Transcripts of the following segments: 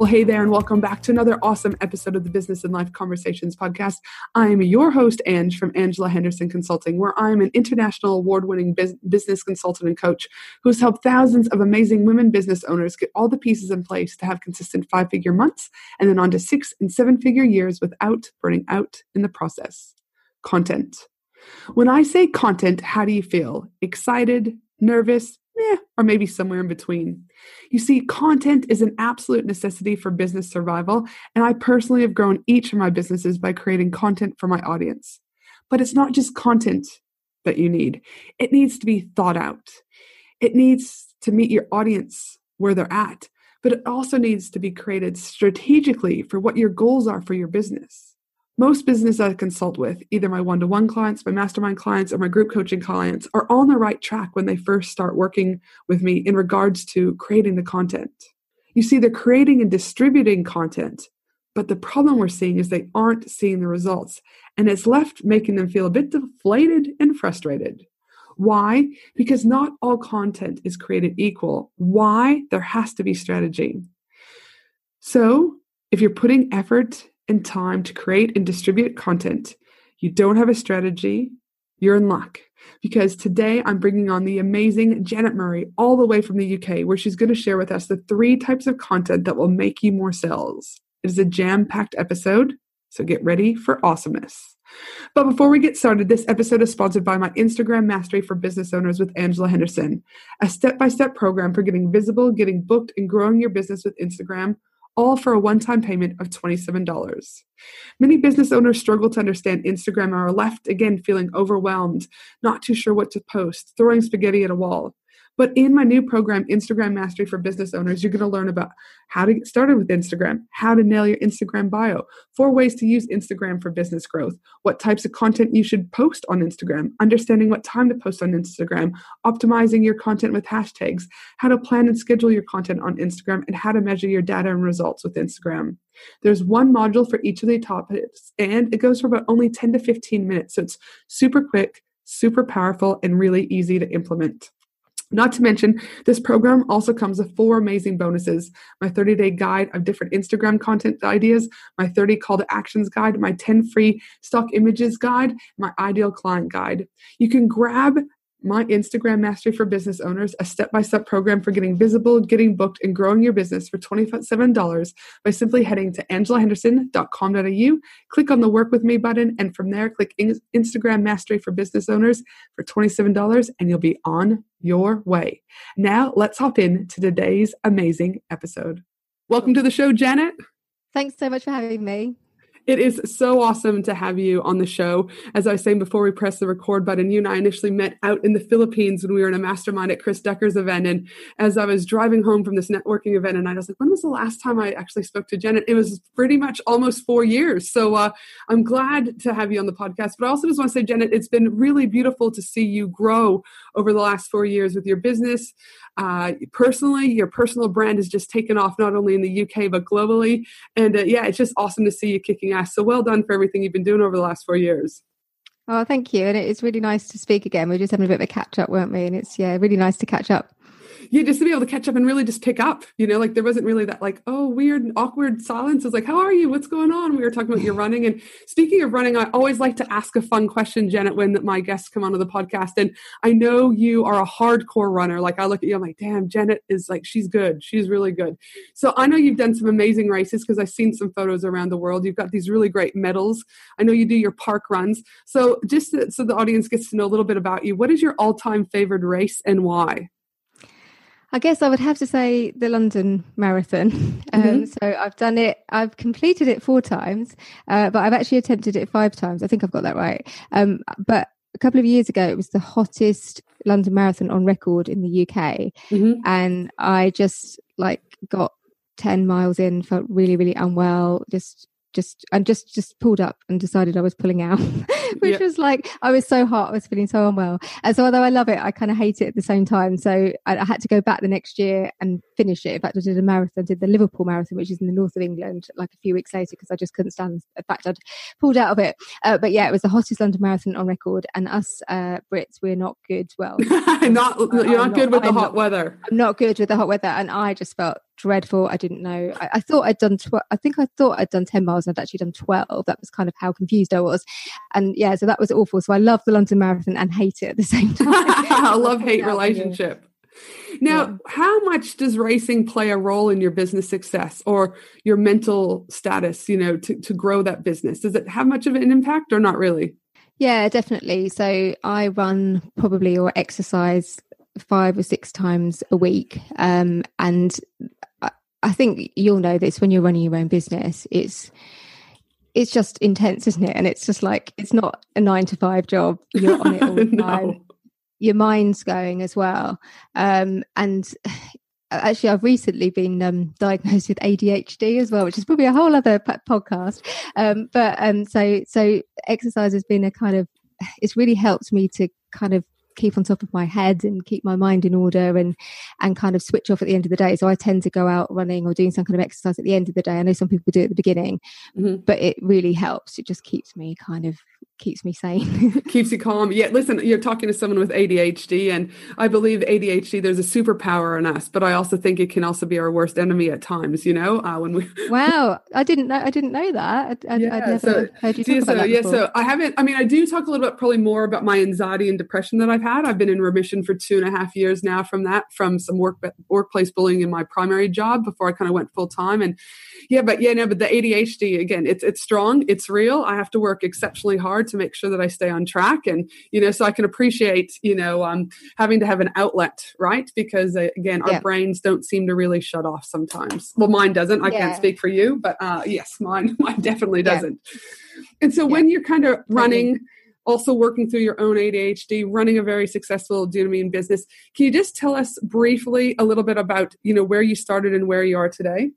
Well, hey there, and welcome back to another awesome episode of the Business and Life Conversations podcast. I am your host, Ange from Angela Henderson Consulting, where I'm an international award winning business consultant and coach who's helped thousands of amazing women business owners get all the pieces in place to have consistent five figure months and then on to six and seven figure years without burning out in the process. Content. When I say content, how do you feel? Excited, nervous, eh, or maybe somewhere in between. You see, content is an absolute necessity for business survival, and I personally have grown each of my businesses by creating content for my audience. But it's not just content that you need, it needs to be thought out. It needs to meet your audience where they're at, but it also needs to be created strategically for what your goals are for your business most businesses I consult with, either my one to one clients, my mastermind clients, or my group coaching clients, are on the right track when they first start working with me in regards to creating the content. You see, they're creating and distributing content, but the problem we're seeing is they aren't seeing the results, and it's left making them feel a bit deflated and frustrated. Why? Because not all content is created equal. Why? There has to be strategy. So, if you're putting effort and time to create and distribute content, you don't have a strategy, you're in luck. Because today I'm bringing on the amazing Janet Murray, all the way from the UK, where she's going to share with us the three types of content that will make you more sales. It is a jam packed episode, so get ready for awesomeness. But before we get started, this episode is sponsored by my Instagram Mastery for Business Owners with Angela Henderson, a step by step program for getting visible, getting booked, and growing your business with Instagram all for a one time payment of $27. Many business owners struggle to understand Instagram and are left again feeling overwhelmed, not too sure what to post, throwing spaghetti at a wall. But in my new program, Instagram Mastery for Business Owners, you're going to learn about how to get started with Instagram, how to nail your Instagram bio, four ways to use Instagram for business growth, what types of content you should post on Instagram, understanding what time to post on Instagram, optimizing your content with hashtags, how to plan and schedule your content on Instagram, and how to measure your data and results with Instagram. There's one module for each of the topics, and it goes for about only 10 to 15 minutes. So it's super quick, super powerful, and really easy to implement. Not to mention, this program also comes with four amazing bonuses my 30 day guide of different Instagram content ideas, my 30 call to actions guide, my 10 free stock images guide, my ideal client guide. You can grab my Instagram Mastery for Business Owners, a step by step program for getting visible, getting booked, and growing your business for $27 by simply heading to angelahenderson.com.au, click on the Work With Me button, and from there, click Instagram Mastery for Business Owners for $27, and you'll be on your way. Now, let's hop in to today's amazing episode. Welcome to the show, Janet. Thanks so much for having me. It is so awesome to have you on the show. As I was saying before we press the record button, you and I initially met out in the Philippines when we were in a mastermind at Chris Ducker's event. And as I was driving home from this networking event, and I was like, when was the last time I actually spoke to Janet? It was pretty much almost four years. So uh, I'm glad to have you on the podcast. But I also just want to say, Janet, it's been really beautiful to see you grow over the last four years with your business. Uh, personally, your personal brand has just taken off not only in the UK but globally. And uh, yeah, it's just awesome to see you kicking So well done for everything you've been doing over the last four years. Oh, thank you. And it's really nice to speak again. We are just having a bit of a catch up, weren't we? And it's yeah, really nice to catch up yeah, just to be able to catch up and really just pick up, you know, like there wasn't really that like, oh, weird, awkward silence. It's like, how are you? What's going on? We were talking about your running. And speaking of running, I always like to ask a fun question, Janet, when my guests come onto the podcast. And I know you are a hardcore runner. Like I look at you, I'm like, damn, Janet is like, she's good. She's really good. So I know you've done some amazing races because I've seen some photos around the world. You've got these really great medals. I know you do your park runs. So just so the audience gets to know a little bit about you, what is your all-time favorite race and why? I guess I would have to say the London Marathon. Um, mm-hmm. So I've done it, I've completed it four times, uh, but I've actually attempted it five times. I think I've got that right. Um, but a couple of years ago, it was the hottest London Marathon on record in the UK, mm-hmm. and I just like got 10 miles in felt really really unwell just just and just just pulled up and decided I was pulling out, which yep. was like I was so hot, I was feeling so unwell. And so although I love it, I kind of hate it at the same time. So I, I, had to go back the next year and finish it. In fact, I did a marathon, did the Liverpool Marathon, which is in the north of England, like a few weeks later because I just couldn't stand. The fact I'd pulled out of it. Uh, but yeah, it was the hottest London Marathon on record, and us uh, Brits, we're not good. Well, not you're not, not, good with I'm the hot not, weather. I'm not good with the hot weather, and I just felt dreadful. I didn't know. I, I thought I'd done. Tw- I think I thought I'd done ten miles, and I'd actually done twelve. That was kind of how confused I was, and yeah, so that was awful. So I love the London Marathon and hate it at the same time. I love hate relationship. Now, yeah. how much does racing play a role in your business success or your mental status, you know, to, to grow that business? Does it have much of an impact or not really? Yeah, definitely. So I run probably or exercise five or six times a week. Um, and I think you'll know this when you're running your own business. It's it's just intense, isn't it? And it's just like it's not a nine to five job. You're on it all the time. Your mind's going as well. Um, and actually, I've recently been um, diagnosed with ADHD as well, which is probably a whole other podcast. Um, but um, so so exercise has been a kind of it's really helped me to kind of keep on top of my head and keep my mind in order and and kind of switch off at the end of the day so i tend to go out running or doing some kind of exercise at the end of the day i know some people do it at the beginning mm-hmm. but it really helps it just keeps me kind of keeps me sane. keeps you calm. Yeah, listen, you're talking to someone with ADHD, and I believe ADHD, there's a superpower in us, but I also think it can also be our worst enemy at times, you know, uh, when we. wow. I didn't know, I didn't know that. I, yeah, I'd never so, heard you talk yeah, about that. Yeah, so I haven't, I mean, I do talk a little bit probably more about my anxiety and depression that I've had. I've been in remission for two and a half years now from that, from some work, workplace bullying in my primary job before I kind of went full time. And yeah, but yeah, no, but the ADHD, again, it's, it's strong, it's real. I have to work exceptionally hard to make sure that I stay on track. And, you know, so I can appreciate, you know, um, having to have an outlet, right? Because uh, again, our yeah. brains don't seem to really shut off sometimes. Well, mine doesn't. I yeah. can't speak for you, but uh, yes, mine, mine definitely doesn't. Yeah. And so when you're kind of running, also working through your own ADHD, running a very successful Dunamine business, can you just tell us briefly a little bit about, you know, where you started and where you are today?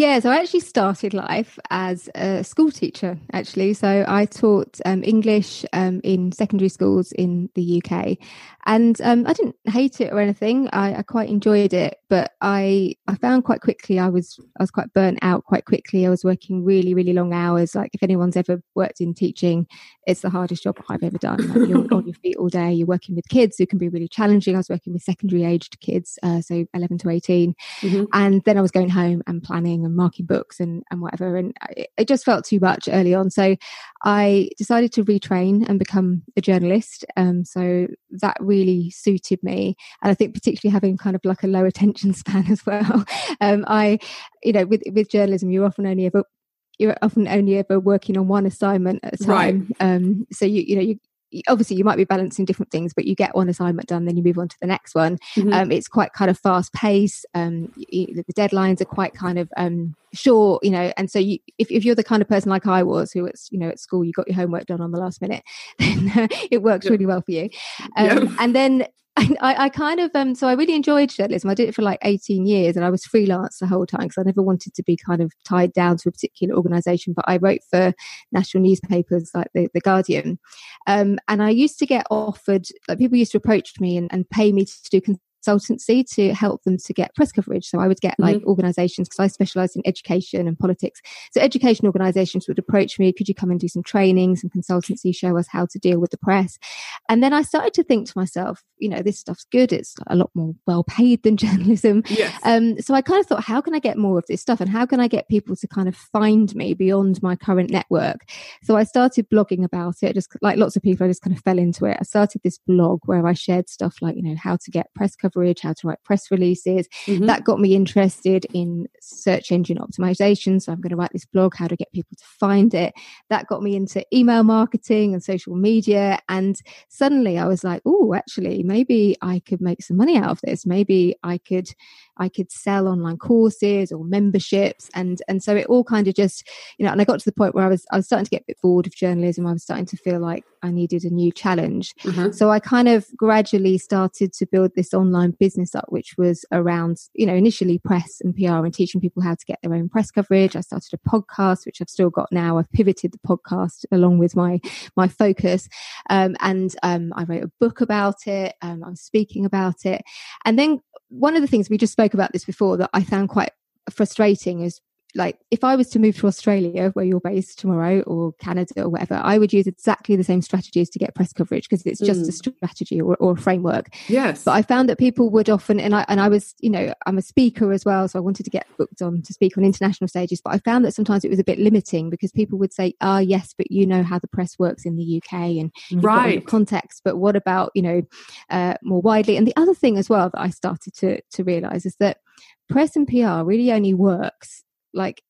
Yeah, so I actually started life as a school teacher, actually. So I taught um, English um, in secondary schools in the UK. And um, I didn't hate it or anything. I, I, quite enjoyed it, but I I found quite quickly I was I was quite burnt out quite quickly. I was working really really long hours. Like if anyone's ever worked in teaching, it's the hardest job I've ever done. Like you're on your feet all day. You're working with kids who can be really challenging. I was working with secondary aged kids, uh, so 11 to 18, mm-hmm. and then I was going home and planning and marking books and, and whatever. And it, it just felt too much early on. So I decided to retrain and become a journalist. Um, so that really suited me. And I think particularly having kind of like a low attention span as well. Um, I, you know, with, with journalism, you're often only ever you're often only ever working on one assignment at a time. Right. Um, so you you know you obviously you might be balancing different things but you get one assignment done then you move on to the next one. Mm-hmm. um, it's quite kind of fast pace um, the deadlines are quite kind of um, short you know and so you, if, if you're the kind of person like i was who it's you know at school you got your homework done on the last minute then uh, it works really well for you. Um, and then I, I, kind of um so I really enjoyed journalism. I did it for like 18 years and I was freelance the whole time because I never wanted to be kind of tied down to a particular organization. But I wrote for national newspapers like the, the Guardian. Um, and I used to get offered like people used to approach me and, and pay me to do consultancy to help them to get press coverage. So I would get like mm-hmm. organizations because I specialize in education and politics. So education organizations would approach me, could you come and do some training, some consultancy, show us how to deal with the press? And then I started to think to myself, you know, this stuff's good. It's a lot more well paid than journalism. Yes. Um, so I kind of thought, how can I get more of this stuff? And how can I get people to kind of find me beyond my current network? So I started blogging about it, just like lots of people, I just kind of fell into it. I started this blog where I shared stuff like, you know, how to get press coverage coverage, how to write press releases. Mm-hmm. That got me interested in search engine optimization. So I'm going to write this blog, how to get people to find it. That got me into email marketing and social media. And suddenly I was like, oh, actually, maybe I could make some money out of this. Maybe I could I could sell online courses or memberships. And and so it all kind of just, you know, and I got to the point where I was I was starting to get a bit bored of journalism. I was starting to feel like I needed a new challenge. Mm-hmm. So I kind of gradually started to build this online business up, which was around, you know, initially press and PR and teaching people how to get their own press coverage. I started a podcast, which I've still got now. I've pivoted the podcast along with my my focus. Um, and um, I wrote a book about it. Um, I'm speaking about it. And then one of the things we just spoke about this before that I found quite frustrating is like if I was to move to Australia where you're based tomorrow or Canada or whatever, I would use exactly the same strategies to get press coverage because it's just mm. a strategy or, or, a framework. Yes. But I found that people would often and I and I was, you know, I'm a speaker as well, so I wanted to get booked on to speak on international stages. But I found that sometimes it was a bit limiting because people would say, Ah, oh, yes, but you know how the press works in the UK and right. context. But what about, you know, uh, more widely? And the other thing as well that I started to to realise is that press and PR really only works like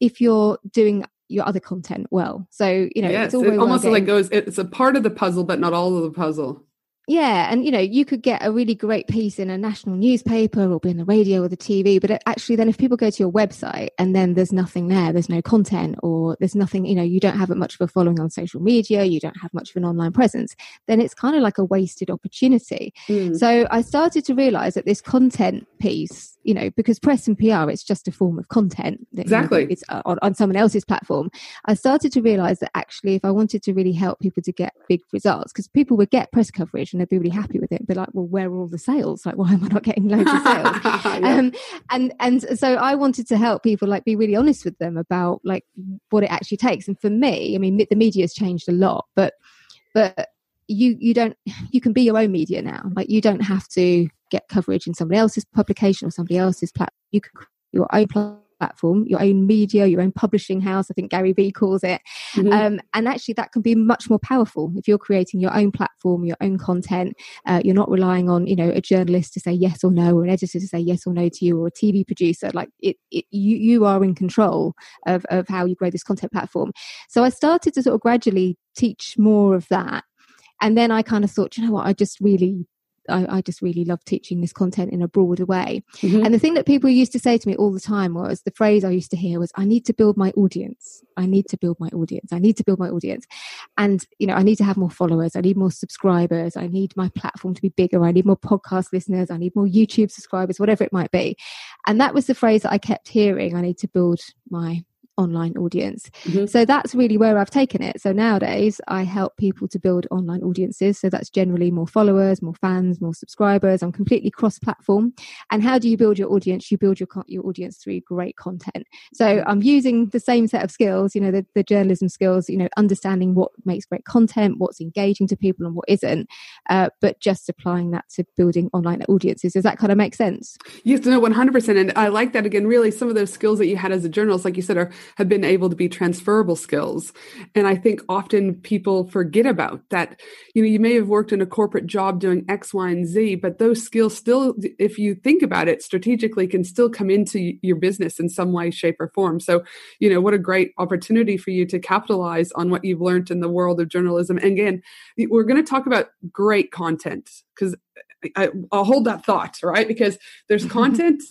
if you're doing your other content well. So, you know, it's it almost like goes, it's a part of the puzzle, but not all of the puzzle. Yeah, and you know, you could get a really great piece in a national newspaper or be in the radio or the TV, but actually, then if people go to your website and then there's nothing there, there's no content, or there's nothing, you know, you don't have much of a following on social media, you don't have much of an online presence, then it's kind of like a wasted opportunity. Mm. So I started to realize that this content piece you know because press and pr it's just a form of content that, exactly you know, it's uh, on, on someone else's platform i started to realize that actually if i wanted to really help people to get big results because people would get press coverage and they'd be really happy with it but like well where are all the sales like why am i not getting loads of sales yeah. um, and and so i wanted to help people like be really honest with them about like what it actually takes and for me i mean the media has changed a lot but but you you don't you can be your own media now like you don't have to get coverage in somebody else's publication or somebody else's platform. You can create your own platform, your own media, your own publishing house. I think Gary Vee calls it. Mm-hmm. Um, and actually, that can be much more powerful if you're creating your own platform, your own content. Uh, you're not relying on you know a journalist to say yes or no, or an editor to say yes or no to you, or a TV producer. Like it, it you you are in control of of how you grow this content platform. So I started to sort of gradually teach more of that. And then I kind of thought, you know what, I just really I, I, just really love teaching this content in a broader way. Mm-hmm. And the thing that people used to say to me all the time was the phrase I used to hear was, I need to build my audience. I need to build my audience. I need to build my audience. And, you know, I need to have more followers. I need more subscribers. I need my platform to be bigger. I need more podcast listeners. I need more YouTube subscribers, whatever it might be. And that was the phrase that I kept hearing. I need to build my online audience. Mm-hmm. So that's really where I've taken it. So nowadays I help people to build online audiences. So that's generally more followers, more fans, more subscribers. I'm completely cross platform. And how do you build your audience? You build your, your audience through great content. So mm-hmm. I'm using the same set of skills, you know, the, the journalism skills, you know, understanding what makes great content, what's engaging to people and what isn't, uh, but just applying that to building online audiences. Does that kind of make sense? Yes, no, 100%. And I like that again, really some of those skills that you had as a journalist, like you said, are have been able to be transferable skills. And I think often people forget about that. You know, you may have worked in a corporate job doing X, Y, and Z, but those skills still, if you think about it strategically, can still come into your business in some way, shape, or form. So, you know, what a great opportunity for you to capitalize on what you've learned in the world of journalism. And again, we're going to talk about great content because I'll hold that thought, right? Because there's mm-hmm. content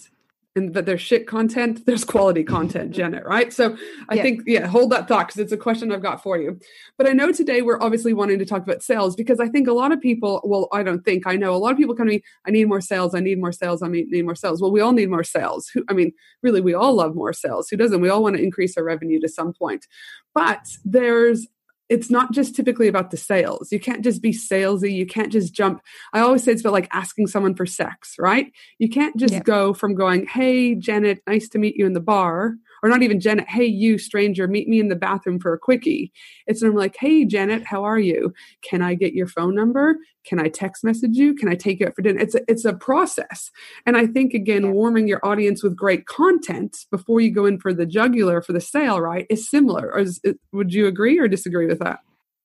and that there's shit content, there's quality content, Janet, right? So I yeah. think, yeah, hold that thought because it's a question I've got for you. But I know today we're obviously wanting to talk about sales because I think a lot of people, well, I don't think, I know a lot of people come to me, I need more sales, I need more sales, I need more sales. Well, we all need more sales. Who, I mean, really, we all love more sales. Who doesn't? We all want to increase our revenue to some point. But there's it's not just typically about the sales. You can't just be salesy. You can't just jump. I always say it's about like asking someone for sex, right? You can't just yeah. go from going, Hey, Janet, nice to meet you in the bar, or not even Janet, hey, you stranger, meet me in the bathroom for a quickie. It's I'm like, hey, Janet, how are you? Can I get your phone number? Can I text message you? Can I take you out for dinner? It's a, it's a process. And I think, again, warming your audience with great content before you go in for the jugular for the sale, right, is similar. Is, would you agree or disagree with that?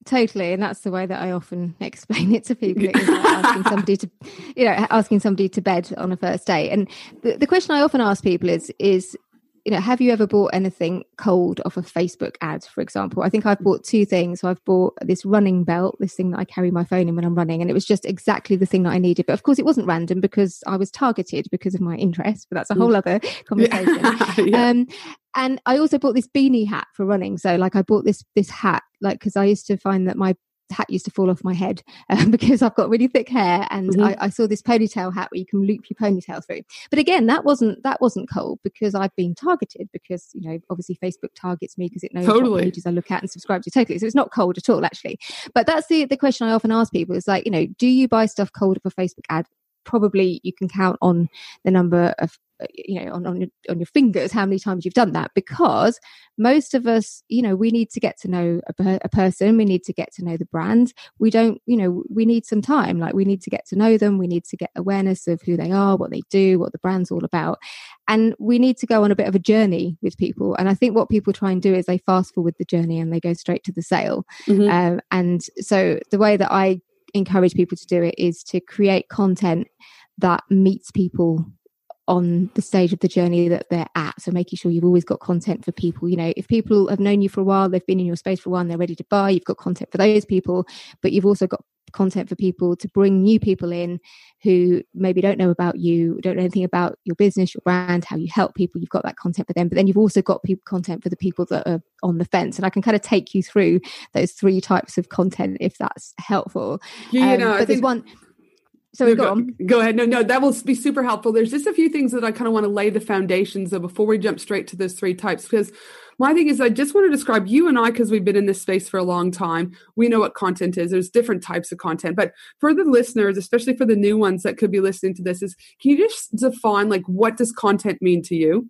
totally and that's the way that i often explain it to people like asking somebody to you know asking somebody to bed on a first date and the, the question i often ask people is is you know, have you ever bought anything cold off a Facebook ad, for example? I think I've bought two things. So I've bought this running belt, this thing that I carry my phone in when I'm running, and it was just exactly the thing that I needed. But of course, it wasn't random because I was targeted because of my interest. But that's a whole mm. other conversation. yeah. um, and I also bought this beanie hat for running. So like I bought this this hat like because I used to find that my hat used to fall off my head um, because I've got really thick hair, and mm-hmm. I, I, saw this ponytail hat where you can loop your ponytail through. But again, that wasn't that wasn't cold because I've been targeted because you know obviously Facebook targets me because it knows totally. what pages I look at and subscribe to totally. So it's not cold at all actually. But that's the the question I often ask people is like you know do you buy stuff cold for Facebook ad? Probably you can count on the number of you know on on your, on your fingers how many times you've done that because most of us you know we need to get to know a, a, person we need to get to know the brand we don't you know we need some time like we need to get to know them we need to get awareness of who they are what they do what the brand's all about and we need to go on a bit of a journey with people and i think what people try and do is they fast forward the journey and they go straight to the sale mm-hmm. um, and so the way that i encourage people to do it is to create content that meets people on the stage of the journey that they're at. So making sure you've always got content for people. You know, if people have known you for a while, they've been in your space for a while and they're ready to buy, you've got content for those people, but you've also got content for people to bring new people in who maybe don't know about you, don't know anything about your business, your brand, how you help people. You've got that content for them, but then you've also got people content for the people that are on the fence. And I can kind of take you through those three types of content if that's helpful. Yeah, um, you know, but there's one Sorry, go, go. Go ahead. No, no, that will be super helpful. There's just a few things that I kind of want to lay the foundations of before we jump straight to those three types. Because my thing is, I just want to describe you and I, because we've been in this space for a long time. We know what content is. There's different types of content. But for the listeners, especially for the new ones that could be listening to this, is can you just define like what does content mean to you?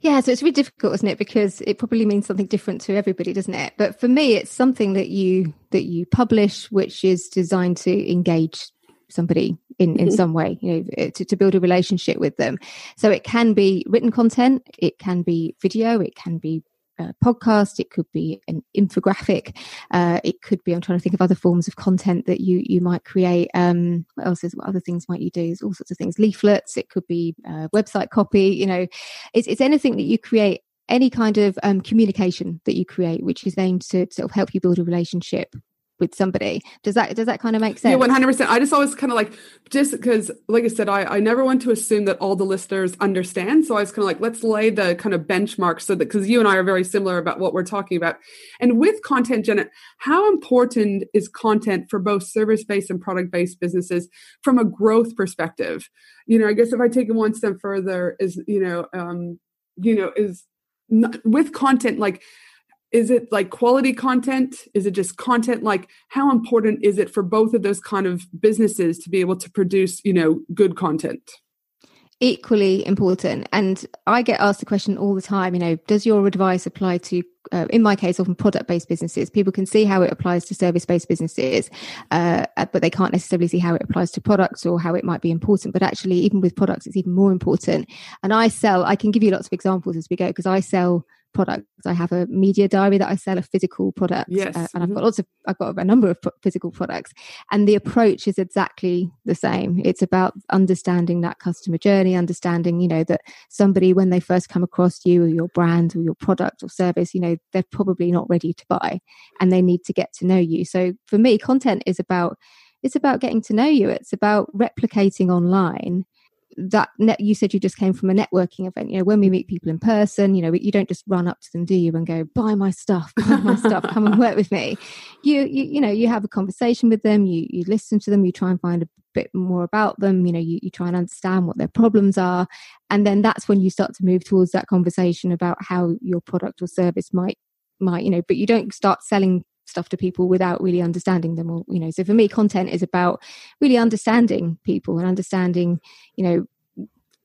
Yeah, so it's really difficult, isn't it? Because it probably means something different to everybody, doesn't it? But for me, it's something that you that you publish, which is designed to engage somebody in in mm-hmm. some way you know eh, to, to build a relationship with them. So it can be written content it can be video it can be a podcast it could be an infographic uh, it could be i'm trying to think of other forms of content that you you might create um, what else is what other things might you do? There's all sorts of things. Leaflets it could be uh, website copy you know. It's, it's anything that you create any kind of um, communication that you create which is aimed to sort of help you build a relationship with somebody. Does that does that kind of make sense? Yeah, one hundred percent. I just always kind of like just because, like I said, I I never want to assume that all the listeners understand. So I was kind of like, let's lay the kind of benchmark so that because you and I are very similar about what we're talking about. And with content, Janet, how important is content for both service based and product based businesses from a growth perspective? You know, I guess if I take it one step further, is you know, um, you know, is not, with content like is it like quality content? Is it just content? Like how important is it for both of those kind of businesses to be able to produce you know good content? Equally important. And i get asked the question all the time you know does your advice apply to uh, in my case often product based businesses? People can see how it applies to service based businesses uh, but they can't necessarily see how it applies to products or how it might be important. But actually even with products it's even more important. And i sell i can give you lots of examples as we go because i sell products. I have a media diary that I sell of physical products, yes. Uh, and I've got mm-hmm. lots of I've got a number of physical products, and the approach is exactly the same. It's about understanding that customer journey, understanding you know that somebody when they first come across you or your brand or your product or service, you know they're probably not ready to buy, and they need to get to know you. So for me, content is about it's about getting to know you. It's about replicating online that net you said you just came from a networking event you know when we meet people in person you know you don't just run up to them do you and go buy my stuff buy my stuff come and work with me. You, you you know you have a conversation with them you you listen to them you try and find a bit more about them you know you, you try and understand what their problems are and then that's when you start to move towards that conversation about how your product or service might might you know but you don't start selling stuff to people without really understanding them or you know. So for me content is about really understanding people and understanding you know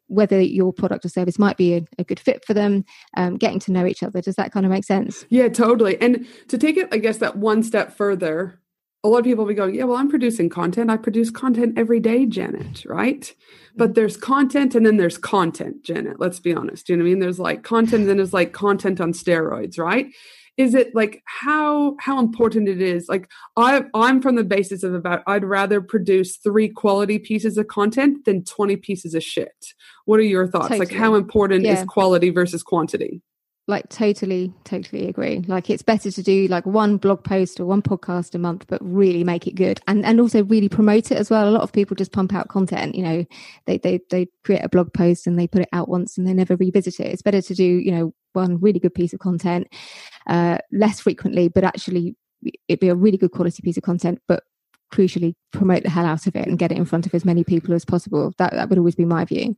whether your product or service might be a, a good fit for them um, getting to know each other. Does that kind of make sense? Yeah totally. And to take it i guess that one step further a lot of people will be going yeah well i'm producing content. I produce content every day janet right? But there's content and then there's content janet let's be honest. You know what i mean? There's like content and then there's like content on steroids right is it like how how important it is like i i'm from the basis of about i'd rather produce three quality pieces of content than 20 pieces of shit what are your thoughts totally. like how important yeah. is quality versus quantity like totally totally agree. Like it's better to do like one blog post or one podcast a month but really make it good. And and also really promote it as well. A lot of people just pump out content you know. They they they create a blog post and they put it out once and they never revisit it. It's better to do you know one really good piece of content uh less frequently but actually it'd be a really good quality piece of content but crucially promote the hell out of it and get it in front of as many people as possible. That that would always be my view.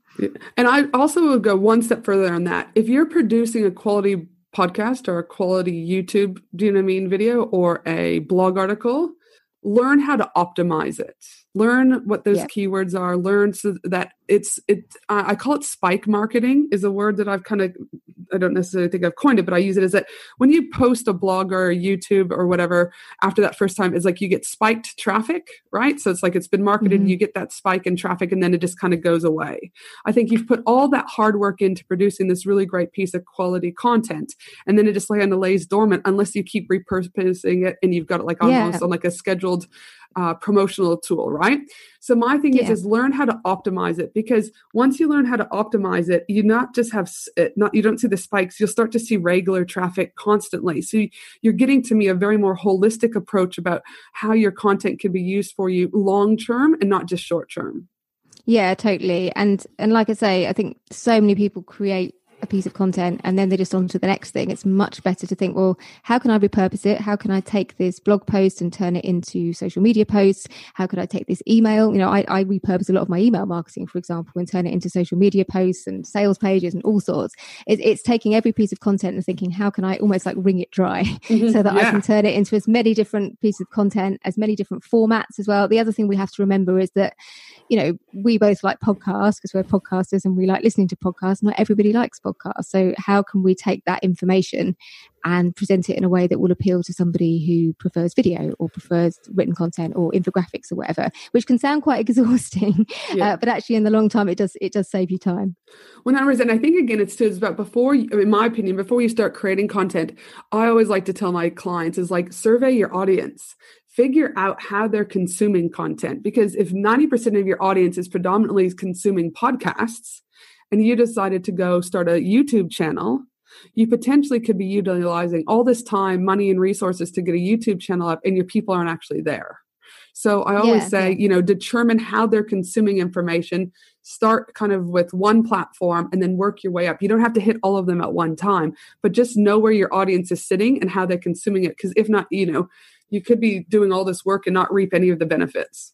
And I also would go one step further on that. If you're producing a quality podcast or a quality YouTube, do you know what I mean, video or a blog article, learn how to optimize it learn what those keywords are learn so that it's it i call it spike marketing is a word that i've kind of i don't necessarily think i've coined it but i use it as that when you post a blog or a youtube or whatever after that first time is like you get spiked traffic right so it's like it's been marketed mm-hmm. and you get that spike in traffic and then it just kind of goes away i think you've put all that hard work into producing this really great piece of quality content and then it just kind of lays dormant unless you keep repurposing it and you've got it like almost yeah. on like a scheduled uh, promotional tool, right? So my thing yeah. is, is learn how to optimize it because once you learn how to optimize it, you not just have it, not you don't see the spikes. You'll start to see regular traffic constantly. So you're getting to me a very more holistic approach about how your content can be used for you long term and not just short term. Yeah, totally. And and like I say, I think so many people create a piece of content and then they're just on to the next thing. It's much better to think, well, how can I repurpose it? How can I take this blog post and turn it into social media posts? How could I take this email? You know, I, I repurpose a lot of my email marketing, for example, and turn it into social media posts and sales pages and all sorts. It, it's taking every piece of content and thinking, how can I almost like wring it dry mm-hmm, so that yeah. I can turn it into as many different pieces of content, as many different formats as well. The other thing we have to remember is that, you know, we both like podcasts because we're podcasters and we like listening to podcasts. Not everybody likes podcasts podcast. So, how can we take that information and present it in a way that will appeal to somebody who prefers video or prefers written content or infographics or whatever, which can sound quite exhausting, yeah. uh, but actually in the long term, it does it does save you time. One hundred percent. I think again, it's just about before, in my opinion, before you start creating content, I always like to tell my clients is like survey your audience figure out how they're consuming content because if 90% of your audience is predominantly consuming podcasts and you decided to go start a YouTube channel, you potentially could be utilizing all this time, money, and resources to get a YouTube channel up, and your people aren't actually there. So I always yeah, say, yeah. you know, determine how they're consuming information. Start kind of with one platform and then work your way up. You don't have to hit all of them at one time, but just know where your audience is sitting and how they're consuming it. Because if not, you know, you could be doing all this work and not reap any of the benefits.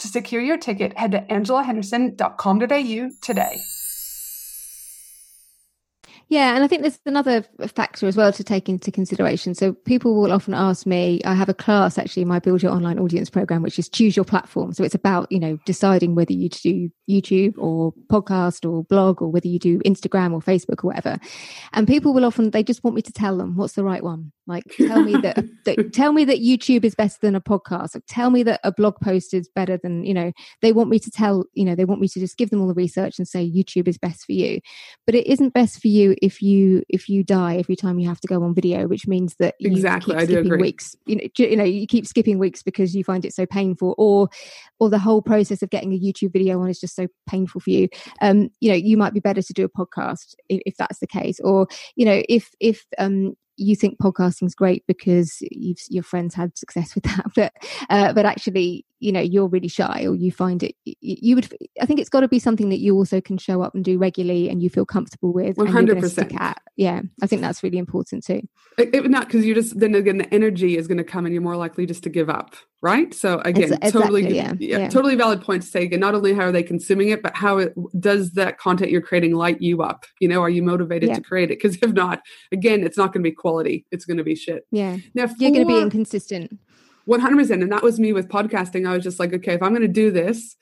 To secure your ticket, head to angelahenderson.com.au today. Yeah, and I think there's another factor as well to take into consideration. So people will often ask me, I have a class actually in my Build Your Online Audience program, which is choose your platform. So it's about, you know, deciding whether you do YouTube or podcast or blog or whether you do Instagram or Facebook or whatever. And people will often they just want me to tell them what's the right one. Like tell me that, that tell me that YouTube is better than a podcast. Like, tell me that a blog post is better than, you know, they want me to tell, you know, they want me to just give them all the research and say YouTube is best for you. But it isn't best for you if you if you die every time you have to go on video, which means that you exactly keep skipping weeks. You know, you know, you keep skipping weeks because you find it so painful, or or the whole process of getting a YouTube video on is just so painful for you. Um, you know, you might be better to do a podcast if, if that's the case, or you know, if if um you think podcasting is great because your friends had success with that, but uh, but actually, you know, you're really shy or you find it. You would. I think it's got to be something that you also can show up and do regularly, and you feel comfortable with. One hundred percent. Yeah, I think that's really important too. It, it, not because you just then again the energy is going to come, and you're more likely just to give up, right? So again, exactly, totally, yeah, yeah, yeah, totally valid point to say. Again, not only how are they consuming it, but how it, does that content you're creating light you up? You know, are you motivated yeah. to create it? Because if not, again, it's not going to be quality. It's going to be shit. Yeah. Now, for, you're going to be inconsistent. 100%. And that was me with podcasting. I was just like, okay, if I'm going to do this,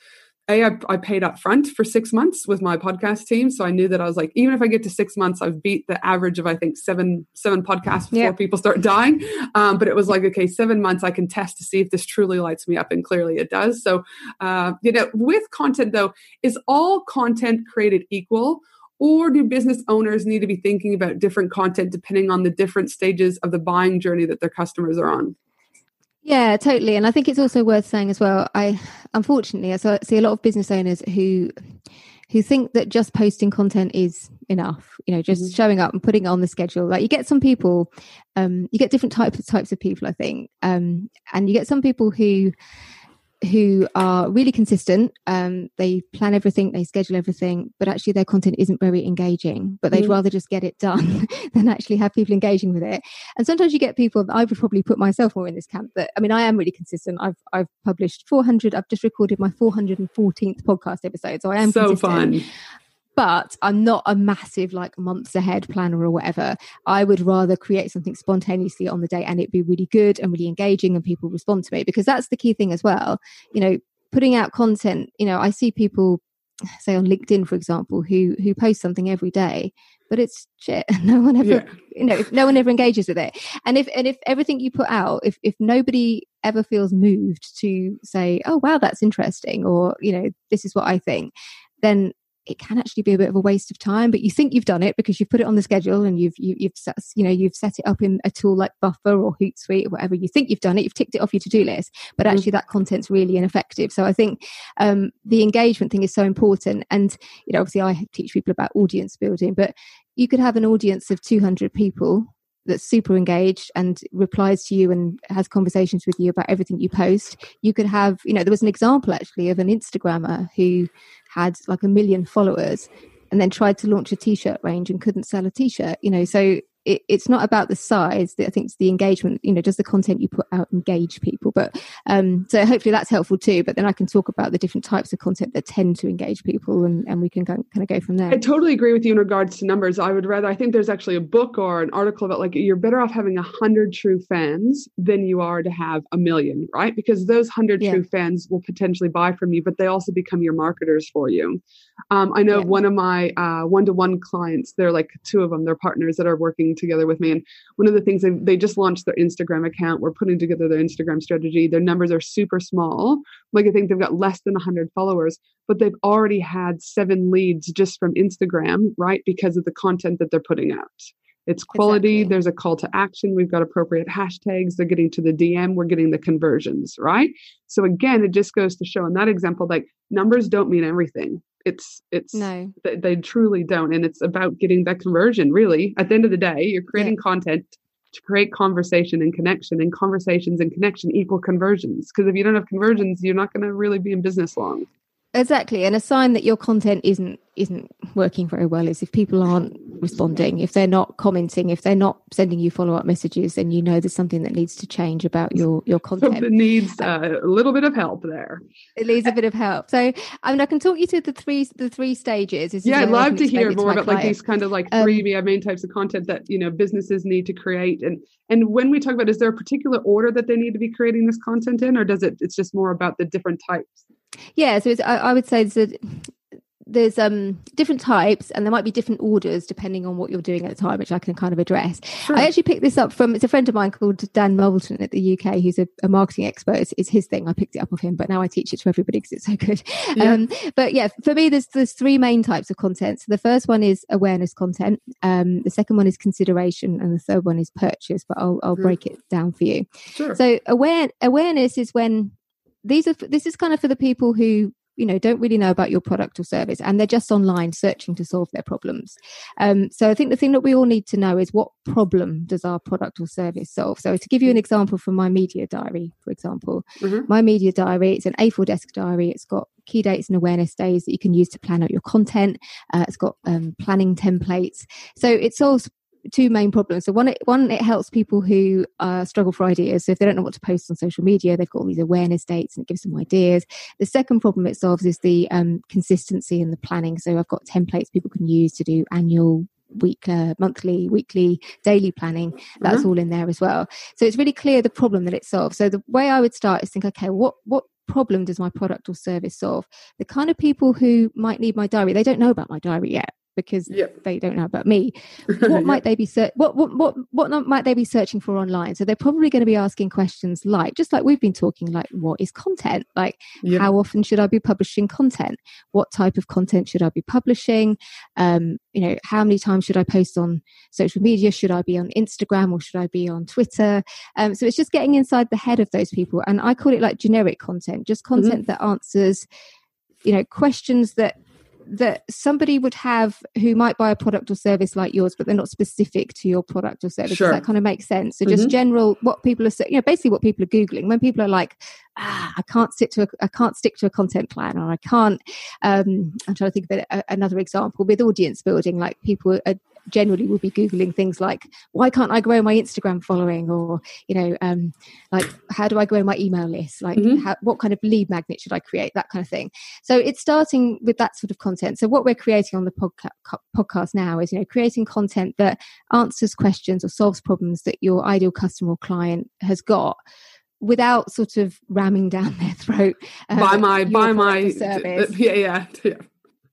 a, I, I paid up front for six months with my podcast team. So I knew that I was like, even if I get to six months, I've beat the average of, I think, seven, seven podcasts before yep. people start dying. Um, but it was like, okay, seven months, I can test to see if this truly lights me up. And clearly it does. So, uh, you know, with content though, is all content created equal? Or do business owners need to be thinking about different content depending on the different stages of the buying journey that their customers are on? Yeah, totally. And I think it's also worth saying as well. I unfortunately I see a lot of business owners who who think that just posting content is enough. You know, just mm-hmm. showing up and putting it on the schedule. Like you get some people, um, you get different types types of people. I think, um, and you get some people who who are really consistent. Um, they plan everything, they schedule everything, but actually their content isn't very engaging. But they'd mm. rather just get it done than actually have people engaging with it. And sometimes you get people. that I would probably put myself more in this camp. That I mean, I am really consistent. I've I've published 400. I've just recorded my 414th podcast episode, so I am so consistent. fun but I'm not a massive like months ahead planner or whatever. I would rather create something spontaneously on the day and it be really good and really engaging and people respond to me because that's the key thing as well. You know, putting out content, you know, I see people say on LinkedIn, for example, who who post something every day, but it's shit. No one ever, yeah. you know, no one ever engages with it. And if and if everything you put out, if if nobody ever feels moved to say, oh wow, that's interesting, or you know, this is what I think, then it can actually be a bit of a waste of time but you think you've done it because you've put it on the schedule and you've you, have you have set, you know you've set it up in a tool like buffer or hootsuite or whatever. You think you've done it you've ticked it off your to-do list but mm. actually that content's really ineffective. So i think um, the engagement thing is so important. And you know obviously i teach people about audience building but you could have an audience of 200 people that's super engaged and replies to you and has conversations with you about everything you post. You could have, you know, there was an example actually of an Instagrammer who had like a million followers and then tried to launch a t-shirt range and couldn't sell a t-shirt you know so it, it's not about the size i think it's the engagement you know does the content you put out engage people. But um so hopefully that's helpful too. But then i can talk about the different types of content that tend to engage people and, and we can go, kind of go from there. I totally agree with you in regards to numbers. I would rather i think there's actually a book or an article about like you're better off having a hundred true fans than you are to have a million right? Because those hundred yeah. true fans will potentially buy from you but they also become your marketers for you um, I know yeah. one of my one to one clients, they're like two of them, they're partners that are working together with me. And one of the things they, they just launched their Instagram account. We're putting together their Instagram strategy. Their numbers are super small. Like I think they've got less than 100 followers, but they've already had seven leads just from Instagram, right? Because of the content that they're putting out. It's quality. Exactly. There's a call to action. We've got appropriate hashtags. They're getting to the DM. We're getting the conversions, right? So again, it just goes to show in that example, like numbers don't mean everything it's it's no. they, truly don't and it's about getting that conversion really. At the end of the day you're creating yeah. content to create conversation and connection and conversations and connection equal conversions because if you don't have conversions you're not going to really be in business long exactly and a sign that your content isn't isn't working very well is if people aren't responding if they're not commenting if they're not sending you follow-up messages then you know there's something that needs to change about your your content. Something needs uh, a little bit of help there. It needs a bit of help. So i mean i can talk you through the three the three stages. This yeah i'd love to hear more about like these kind of like three um, main types of content that you know businesses need to create and and when we talk about is there a particular order that they need to be creating this content in or does it it's just more about the different types yeah so I, I, would say there's a, there's um different types and there might be different orders depending on what you're doing at the time which i can kind of address. Sure. i actually picked this up from it's a friend of mine called dan Knowlton at the uk who's a, a marketing expert. It's, it's, his thing. I picked it up of him but now i teach it to everybody because it's so good. Yeah. um but yeah for me there's there's three main types of content. So the first one is awareness content. Um the second one is consideration and the third one is purchase but i'll, I'll break it down for you. Sure. so aware awareness is when these are this is kind of for the people who you know don't really know about your product or service and they're just online searching to solve their problems. Um, so i think the thing that we all need to know is what problem does our product or service solve? So to give you an example from my media diary for example mm-hmm. my media diary it's an a4 desk diary. It's got key dates and awareness days that you can use to plan out your content. Uh, it's got um, planning templates. So it solves two main problems. So one, it, one, it helps people who uh, struggle for ideas. So if they don't know what to post on social media, they've got all these awareness dates and it gives them ideas. The second problem it solves is the um, consistency in the planning. So I've got templates people can use to do annual week, uh, monthly, weekly, daily planning. That's mm-hmm. all in there as well. So it's really clear the problem that it solves. So the way I would start is think, okay, what what problem does my product or service solve? The kind of people who might need my diary, they don't know about my diary yet because yep. they don't know about me. What yep. might they be ser- what, what what what might they be searching for online? So they're probably going to be asking questions like just like we've been talking like what is content? Like yep. how often should I be publishing content? What type of content should I be publishing? Um, you know, how many times should I post on social media? Should I be on Instagram or should I be on Twitter? Um, so it's just getting inside the head of those people and I call it like generic content, just mm-hmm. content mm-hmm. that answers you know questions that that somebody would have who might buy a product or service like yours, but they're not specific to your product or service. Sure. Does that kind of make sense? So just mm-hmm. general, what people are, you know, basically what people are googling when people are like, ah, I can't stick to a, I can't stick to a content plan, or I can't. Um, I'm trying to think of a, another example with audience building. Like people are generally will be googling things like why can't i grow my instagram following? or you know um, like how do i grow my email list? like mm-hmm. how, what kind of lead magnet should i create? That kind of thing. So it's starting with that sort of content. So what we're creating on the podca- podcast now is you know creating content that answers questions or solves problems that your ideal customer or client has got without sort of ramming down their throat uh, by my by my service. yeah yeah yeah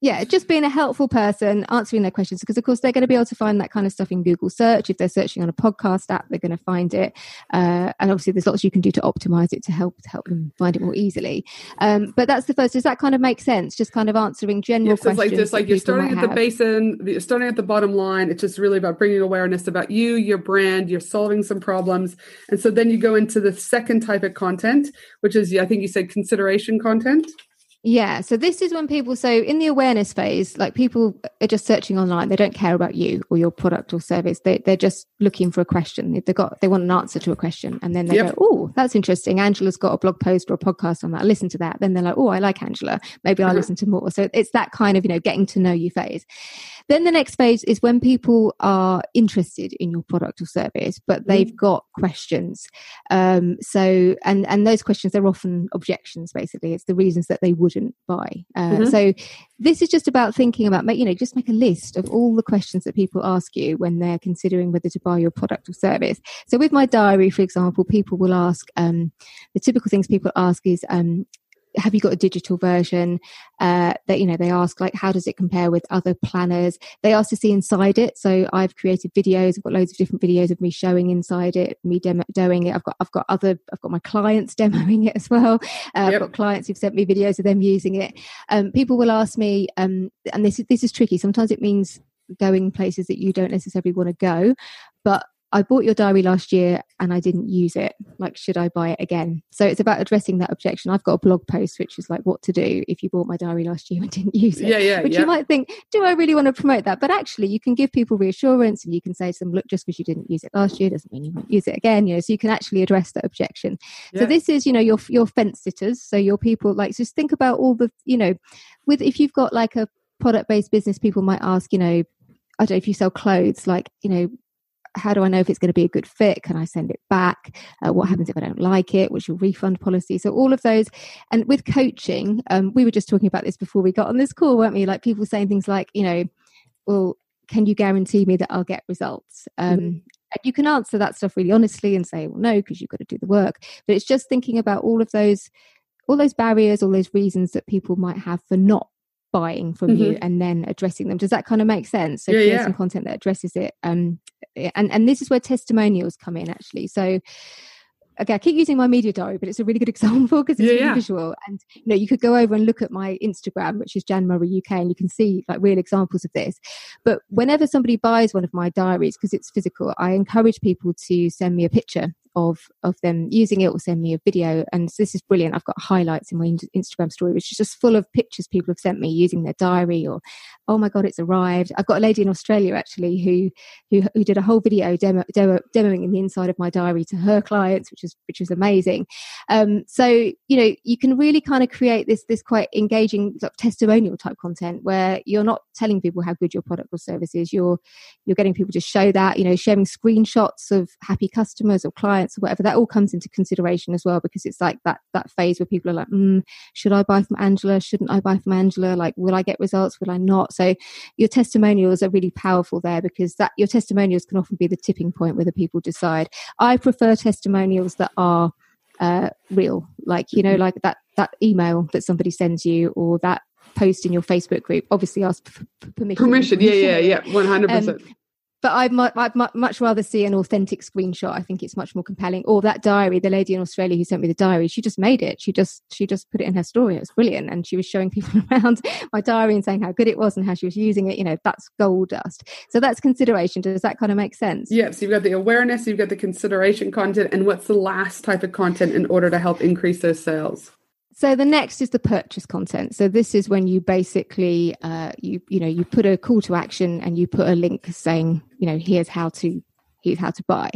yeah, just being a helpful person, answering their questions, because of course they're going to be able to find that kind of stuff in Google search. If they're searching on a podcast app, they're going to find it. Uh, and obviously, there's lots you can do to optimize it to help to help them find it more easily. Um, but that's the first. Does that kind of make sense? Just kind of answering general yes, questions. Like just like you're starting at have. the basin, you're starting at the bottom line. It's just really about bringing awareness about you, your brand. You're solving some problems, and so then you go into the second type of content, which is I think you said consideration content. Yeah. So this is when people, so in the awareness phase, like people are just searching online. They don't care about you or your product or service. They, they're just looking for a question. If they got, they want an answer to a question and then they yep. go, Oh, that's interesting. Angela's got a blog post or a podcast on that. I listen to that. Then they're like, Oh, I like Angela. Maybe I'll uh-huh. listen to more. So it's that kind of, you know, getting to know you phase. Then the next phase is when people are interested in your product or service, but mm-hmm. they've got questions. Um, so, and, and those questions, they're often objections, basically. It's the reasons that they buy. Uh, mm-hmm. So this is just about thinking about, you know, just make a list of all the questions that people ask you when they're considering whether to buy your product or service. So with my diary, for example, people will ask, um, the typical things people ask is, um, have you got a digital version uh, that you know they ask like how does it compare with other planners? They ask to see inside it. So i've created videos i've got loads of different videos of me showing inside it me demoing it. I've got i've got other i've got my clients demoing it as well. Uh, yep. i've got clients who've sent me videos of them using it. Um, people will ask me um, and this is this is tricky. Sometimes it means going places that you don't necessarily want to go but I bought your diary last year and I didn't use it. Like, should I buy it again? So it's about addressing that objection. I've got a blog post which is like what to do if you bought my diary last year and didn't use it. Yeah, yeah. Which yeah. you might think, do I really want to promote that? But actually, you can give people reassurance and you can say to them, look, just because you didn't use it last year doesn't mean you won't use it again. You know, so you can actually address that objection. Yeah. So this is, you know, your your fence sitters. So your people like just think about all the, you know, with if you've got like a product based business, people might ask, you know, I don't know if you sell clothes, like, you know, how do I know if it's going to be a good fit? Can I send it back? Uh, what happens if I don't like it? What's your refund policy? So all of those. And with coaching, um, we were just talking about this before we got on this call, weren't we? Like people saying things like, you know, well, can you guarantee me that I'll get results? Um, mm-hmm. And you can answer that stuff really honestly and say, well, no, because you've got to do the work. But it's just thinking about all of those, all those barriers, all those reasons that people might have for not buying from mm-hmm. you and then addressing them. Does that kind of make sense? So yeah, creating yeah. content that addresses it. Um, and and this is where testimonials come in actually. So okay, I keep using my media diary, but it's a really good example because it's yeah, really yeah. visual. And you know, you could go over and look at my Instagram, which is Jan Murray UK, and you can see like real examples of this. But whenever somebody buys one of my diaries, because it's physical, I encourage people to send me a picture of of them using it or send me a video. And this is brilliant. I've got highlights in my Instagram story, which is just full of pictures people have sent me using their diary or, oh my god, it's arrived. I've got a lady in Australia actually who who, who did a whole video demo, demo demoing in the inside of my diary to her clients, which is which is amazing. Um, so you know you can really kind of create this this quite engaging sort of testimonial type content where you're not telling people how good your product or service is. You're you're getting people to show that. You know, sharing screenshots of happy customers or clients or whatever. That all comes into consideration as well because it's like that that phase where people are like, mm, should I buy from Angela? Shouldn't I buy from Angela? Like, will I get results? Will I not? So your testimonials are really powerful there because that your testimonials can often be the tipping point where the people decide. I prefer testimonials that are uh, real, like you know, mm-hmm. like that that email that somebody sends you or that post in your Facebook group. Obviously, ask for permission. Permission, yeah, yeah, yeah, one hundred percent. But I'd, mu- I'd mu- much rather see an authentic screenshot. I think it's much more compelling. Or that diary, the lady in Australia who sent me the diary, she just made it. She just she just put it in her story. It was brilliant, and she was showing people around my diary and saying how good it was and how she was using it. You know, that's gold dust. So that's consideration. Does that kind of make sense? Yeah, so you've got the awareness, you've got the consideration content, and what's the last type of content in order to help increase those sales? So the next is the purchase content. So this is when you basically uh, you you know you put a call to action and you put a link saying you know here's how to here's how to buy.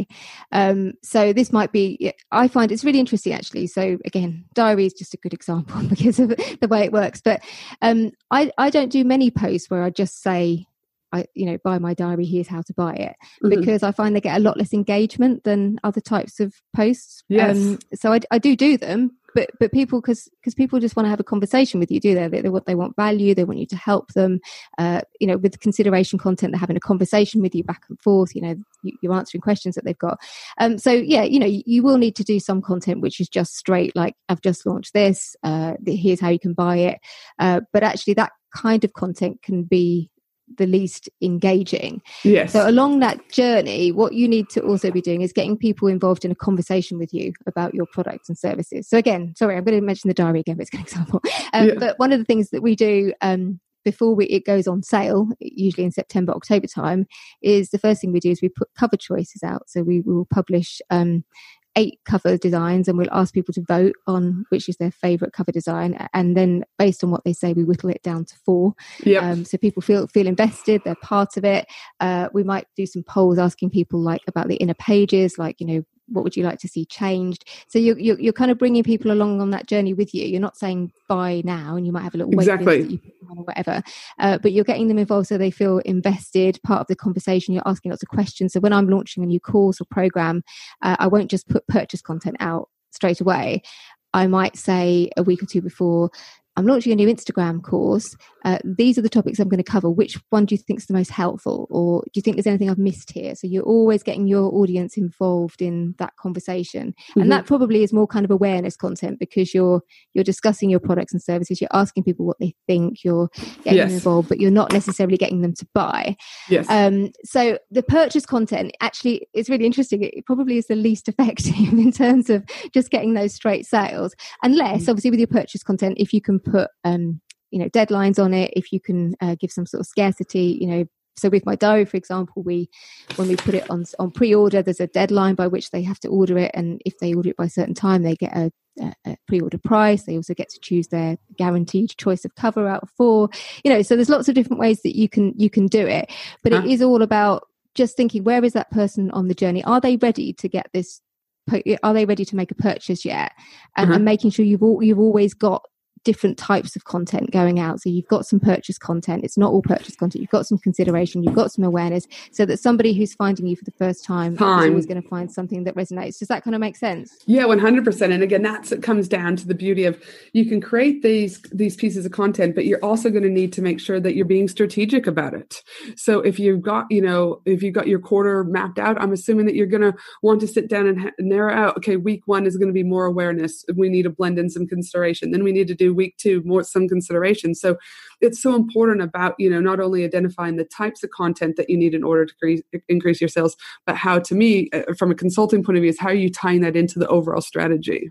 Um, so this might be I find it's really interesting actually. So again, diary is just a good example because of the way it works. But um, I I don't do many posts where I just say I, you know, buy my diary. Here's how to buy it mm-hmm. because I find they get a lot less engagement than other types of posts. Yes. Um, so I, I do do them, but but people because because people just want to have a conversation with you do they? they they want they want value they want you to help them uh, you know with consideration content they're having a conversation with you back and forth you know you, are answering questions that they've got um, so yeah you know you, you, will need to do some content which is just straight like i've just launched this uh, here's how you can buy it uh, but actually that kind of content can be the least engaging. Yes. So along that journey, what you need to also be doing is getting people involved in a conversation with you about your products and services. So again, sorry, I'm going to mention the diary again, but it's an example. Um, yeah. But one of the things that we do um, before we, it goes on sale, usually in September, October time, is the first thing we do is we put cover choices out. So we will publish um, eight cover designs and we'll ask people to vote on which is their favorite cover design. And then based on what they say we whittle it down to four. Yep. Um, so people feel feel invested they're part of it. Uh, we might do some polls asking people like about the inner pages like you know what would you like to see changed? So you're, you're, you're, kind of bringing people along on that journey with you. You're not saying buy now and you might have a little exactly. or whatever uh, but you're getting them involved so they feel invested part of the conversation. You're asking lots of questions. So when i'm launching a new course or program uh, i won't just put purchase content out straight away. I might say a week or two before, I'm launching a new Instagram course. Uh, these are the topics I'm going to cover. Which one do you think is the most helpful? Or do you think there's anything I've missed here? So you're always getting your audience involved in that conversation. Mm-hmm. And that probably is more kind of awareness content because you're you're discussing your products and services, you're asking people what they think, you're getting yes. them involved, but you're not necessarily getting them to buy. Yes. Um, so the purchase content actually is really interesting. It probably is the least effective in terms of just getting those straight sales. Unless mm-hmm. obviously with your purchase content, if you can put um, you know deadlines on it if you can uh, give some sort of scarcity you know. So with my diary for example we when we put it on on pre-order there's a deadline by which they have to order it and if they order it by a certain time they get a, a, pre-order price. They also get to choose their guaranteed choice of cover out of four you know. So there's lots of different ways that you can you can do it. But it is all about just thinking where is that person on the journey? Are they ready to get this are they ready to make a purchase yet? And, uh-huh. and making sure you've all, you've always got different types of content going out. So you've got some purchase content. It's not all purchase content. You've got some consideration. You've got some awareness so that somebody who's finding you for the first time, time. is always going to find something that resonates. Does that kind of make sense? Yeah, 100%. And again, that's it comes down to the beauty of you can create these, these pieces of content, but you're also going to need to make sure that you're being strategic about it. So if you've got, you know, if you've got your quarter mapped out, I'm assuming that you're going to want to sit down and ha- narrow out, okay, week one is going to be more awareness. We need to blend in some consideration. Then we need to do week two more some consideration. So it's so important about you know not only identifying the types of content that you need in order to increase, your sales but how to me uh, from a consulting point of view is how are you tying that into the overall strategy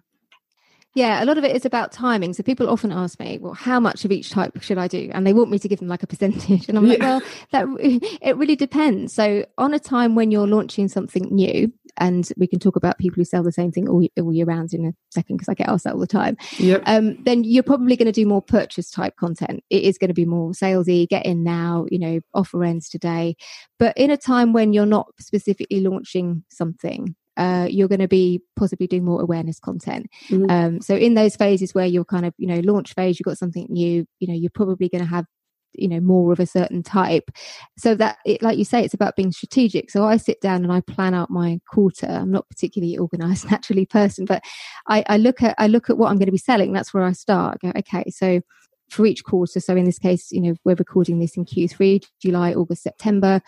yeah, a lot of it is about timing. So people often ask me, "Well, how much of each type should I do?" And they want me to give them like a percentage, and I'm yeah. like, "Well, that it really depends." So on a time when you're launching something new, and we can talk about people who sell the same thing all, all year round in a second because I get asked that all the time. Yep. Um, then you're probably going to do more purchase type content. It is going to be more salesy, get in now, you know, offer ends today. But in a time when you're not specifically launching something, uh, you're going to be possibly doing more awareness content. Mm-hmm. Um, so in those phases where you're kind of, you know, launch phase, you've got something new, you know, you're probably going to have you know more of a certain type. So that it like you say it's about being strategic. So i sit down and i plan out my quarter. I'm not particularly organized naturally person but i, I look at i look at what i'm going to be selling. That's where i start. I go okay so for each quarter so in this case you know we're recording this in q3 july august september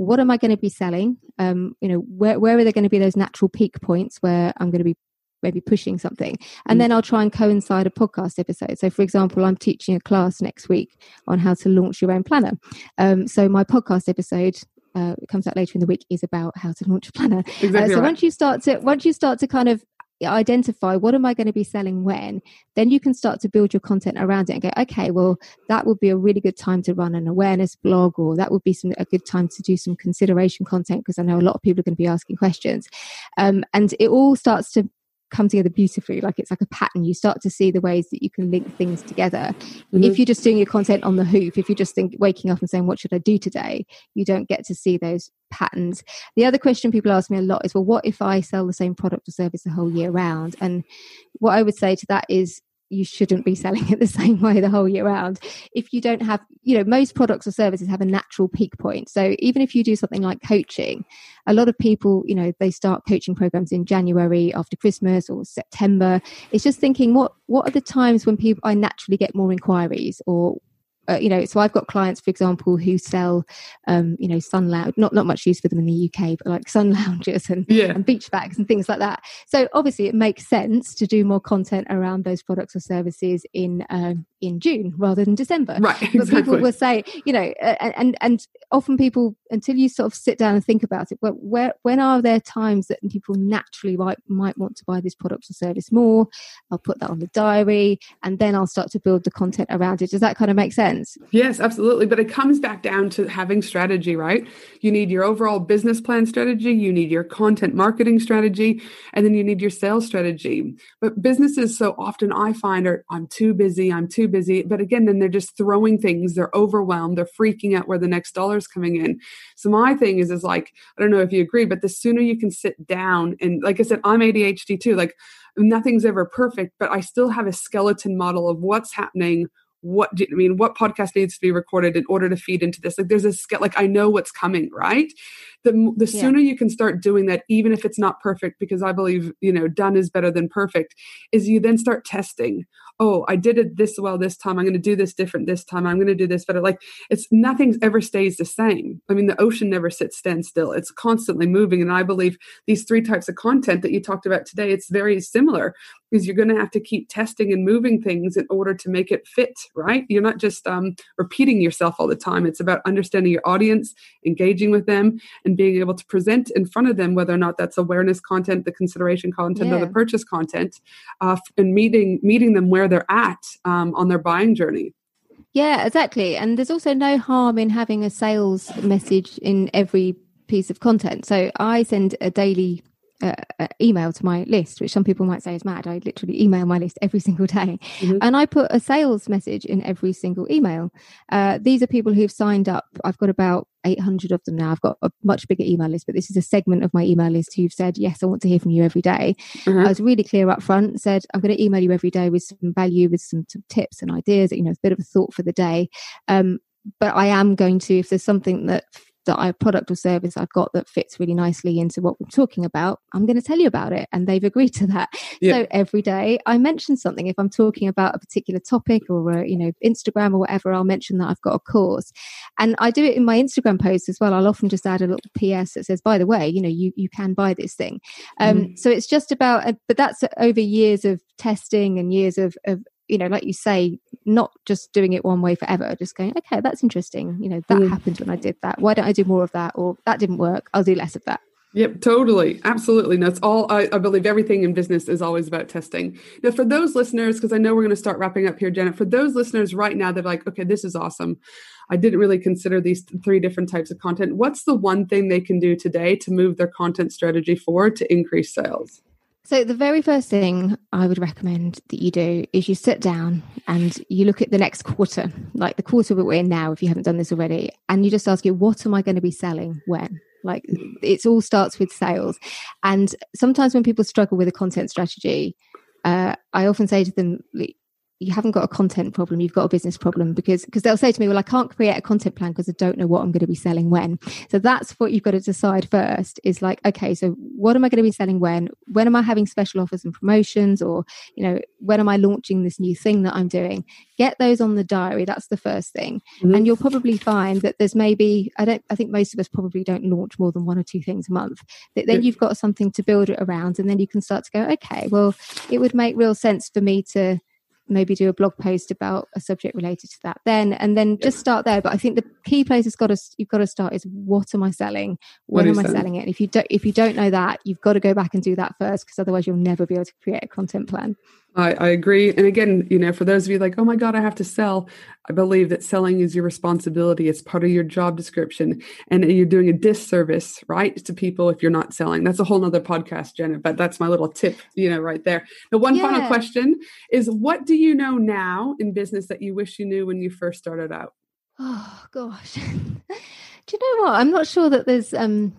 what am i going to be selling? Um you know where, where are there going to be those natural peak points where i'm going to be maybe pushing something? And mm. then i'll try and coincide a podcast episode. So for example i'm teaching a class next week on how to launch your own planner. Um, so my podcast episode uh, it comes out later in the week is about how to launch a planner. Exactly uh, so right. once you start to once you start to kind of identify what am i going to be selling when then you can start to build your content around it and go okay well that would be a really good time to run an awareness blog or that would be some a good time to do some consideration content because i know a lot of people are going to be asking questions. Um, and it all starts to come together beautifully like it's like a pattern. You start to see the ways that you can link things together. Mm-hmm. if you're just doing your content on the hoof if you're just think, waking up and saying what should i do today? you don't get to see those patterns. The other question people ask me a lot is well what if i sell the same product or service the whole year round? And what i would say to that is you shouldn't be selling it the same way the whole year round. If you don't have you know most products or services have a natural peak point. So even if you do something like coaching a lot of people you know they start coaching programs in january after christmas or september. It's just thinking what what are the times when people i naturally get more inquiries or uh, you know, so I've got clients, for example, who sell, um, you know, sun lounge, not not much use for them in the UK, but like sun lounges and, yeah. and beach bags and things like that. So obviously, it makes sense to do more content around those products or services in um, in June rather than December. Right. Exactly. But people will say, you know, and, and and often people until you sort of sit down and think about it, well, where when are there times that people naturally might might want to buy this product or service more? I'll put that on the diary, and then I'll start to build the content around it. Does that kind of make sense? Yes, absolutely. But it comes back down to having strategy, right? You need your overall business plan strategy, you need your content marketing strategy, and then you need your sales strategy. But businesses so often I find are I'm too busy, I'm too busy. But again, then they're just throwing things, they're overwhelmed, they're freaking out where the next dollar is coming in. So my thing is is like, I don't know if you agree, but the sooner you can sit down and like I said, I'm ADHD too. Like nothing's ever perfect, but I still have a skeleton model of what's happening, what do, I mean, what podcast needs to be recorded in order to feed into this? Like, there's a like I know what's coming, right? The the sooner yeah. you can start doing that, even if it's not perfect, because I believe you know done is better than perfect. Is you then start testing. Oh, I did it this well this time. I'm going to do this different this time. I'm going to do this better. Like it's nothing ever stays the same. I mean, the ocean never sits still. It's constantly moving, and I believe these three types of content that you talked about today, it's very similar because you're going to have to keep testing and moving things in order to make it fit right you're not just um, repeating yourself all the time it's about understanding your audience engaging with them and being able to present in front of them whether or not that's awareness content the consideration content yeah. or the purchase content uh, and meeting meeting them where they're at um, on their buying journey. Yeah exactly. And there's also no harm in having a sales message in every piece of content. So i send a daily uh, uh, email to my list, which some people might say is mad. I literally email my list every single day, mm-hmm. and I put a sales message in every single email. Uh, these are people who've signed up. I've got about 800 of them now. I've got a much bigger email list, but this is a segment of my email list who've said, Yes, I want to hear from you every day. Mm-hmm. I was really clear up front, said, I'm going to email you every day with some value, with some, some tips and ideas, you know, a bit of a thought for the day. Um, but I am going to, if there's something that that I product or service I've got that fits really nicely into what we're talking about, I'm going to tell you about it. And they've agreed to that. Yeah. So every day I mention something. If I'm talking about a particular topic or, a, you know, Instagram or whatever, I'll mention that I've got a course. And I do it in my Instagram posts as well. I'll often just add a little PS that says, by the way, you know, you, you can buy this thing. Um, mm. So it's just about, uh, but that's over years of testing and years of, of you know, like you say, not just doing it one way forever, just going, okay, that's interesting. You know, that mm. happened when I did that. Why don't I do more of that? Or that didn't work. I'll do less of that. Yep, totally. Absolutely. That's all I, I, believe everything in business is always about testing. Now, for those listeners, because I know we're going to start wrapping up here, Janet, for those listeners right now, they're like, okay, this is awesome. I didn't really consider these three different types of content. What's the one thing they can do today to move their content strategy forward to increase sales? So, the very first thing I would recommend that you do is you sit down and you look at the next quarter, like the quarter that we're in now, if you haven't done this already, and you just ask you, what am I going to be selling when? Like it all starts with sales. And sometimes when people struggle with a content strategy, uh, I often say to them, you haven't got a content problem you've got a business problem because because they'll say to me well i can't create a content plan because i don't know what i'm going to be selling when. So that's what you've got to decide first is like okay so what am i going to be selling when? When am i having special offers and promotions? Or you know when am i launching this new thing that i'm doing? Get those on the diary that's the first thing. Mm-hmm. and you'll probably find that there's maybe i don't i think most of us probably don't launch more than one or two things a month. That then you've got something to build it around and then you can start to go okay well it would make real sense for me to maybe do a blog post about a subject related to that then and then just start there but i think the key place has got to you've got to start is what am i selling when am i selling? selling it and if you don't if you don't know that you've got to go back and do that first because otherwise you'll never be able to create a content plan I, I, agree. And again, you know, for those of you like, oh my God, I have to sell, I believe that selling is your responsibility. It's part of your job description. And you're doing a disservice, right, to people if you're not selling. That's a whole nother podcast, Jenna, but that's my little tip, you know, right there. The one yeah. final question is what do you know now in business that you wish you knew when you first started out? Oh gosh. do you know what? I'm not sure that there's um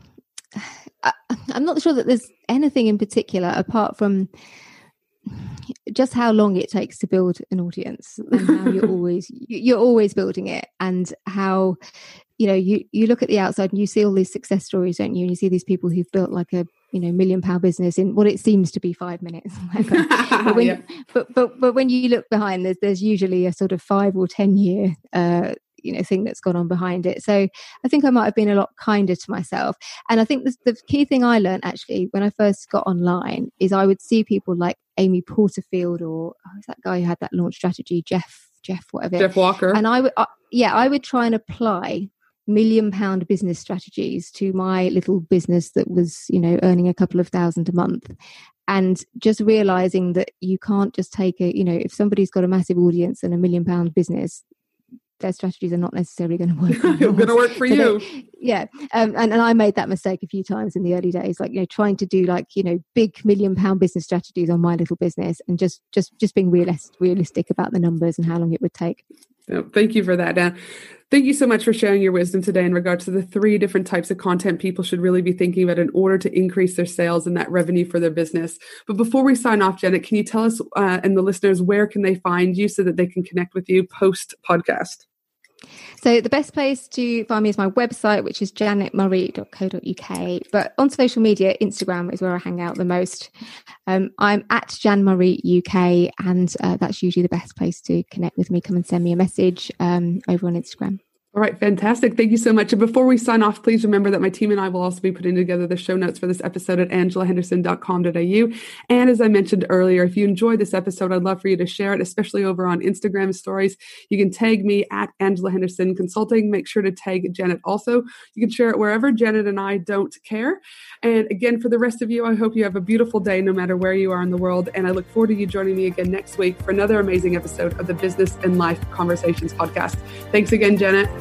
I, I'm not sure that there's anything in particular apart from just how long it takes to build an audience and how you're always you're always building it and how you know you you look at the outside and you see all these success stories don't you? And you see these people who've built like a you know million pound business in what it seems to be five minutes. But, when, yeah. but but but when you look behind there's there's usually a sort of five or ten year uh you know thing that's gone on behind it. So i think i might have been a lot kinder to myself. And i think the, the key thing i learned actually when i first got online is i would see people like amy porterfield or oh, is that guy who had that launch strategy? Jeff jeff whatever. Jeff walker. And i would yeah i would try and apply million pound business strategies to my little business that was you know earning a couple of thousand a month and just realizing that you can't just take a you know if somebody's got a massive audience and a million pound business their strategies are not necessarily going to work. They're going to work for so you. They, yeah, um, and and I made that mistake a few times in the early days, like you know, trying to do like you know big million pound business strategies on my little business, and just just just being realist, realistic about the numbers and how long it would take. Thank you for that, Dan. Thank you so much for sharing your wisdom today in regards to the three different types of content people should really be thinking about in order to increase their sales and that revenue for their business. But before we sign off, Janet, can you tell us uh, and the listeners where can they find you so that they can connect with you post podcast? So the best place to find me is my website, which is janetmurray.co.uk. But on social media, Instagram is where I hang out the most. Um, I'm at Jan Murray UK, and uh, that's usually the best place to connect with me. Come and send me a message um, over on Instagram. All right, fantastic. Thank you so much. And before we sign off, please remember that my team and I will also be putting together the show notes for this episode at angelahenderson.com.au. And as I mentioned earlier, if you enjoyed this episode, I'd love for you to share it, especially over on Instagram stories. You can tag me at Angela Henderson Consulting. Make sure to tag Janet also. You can share it wherever Janet and I don't care. And again, for the rest of you, I hope you have a beautiful day no matter where you are in the world. And I look forward to you joining me again next week for another amazing episode of the Business and Life Conversations podcast. Thanks again, Janet.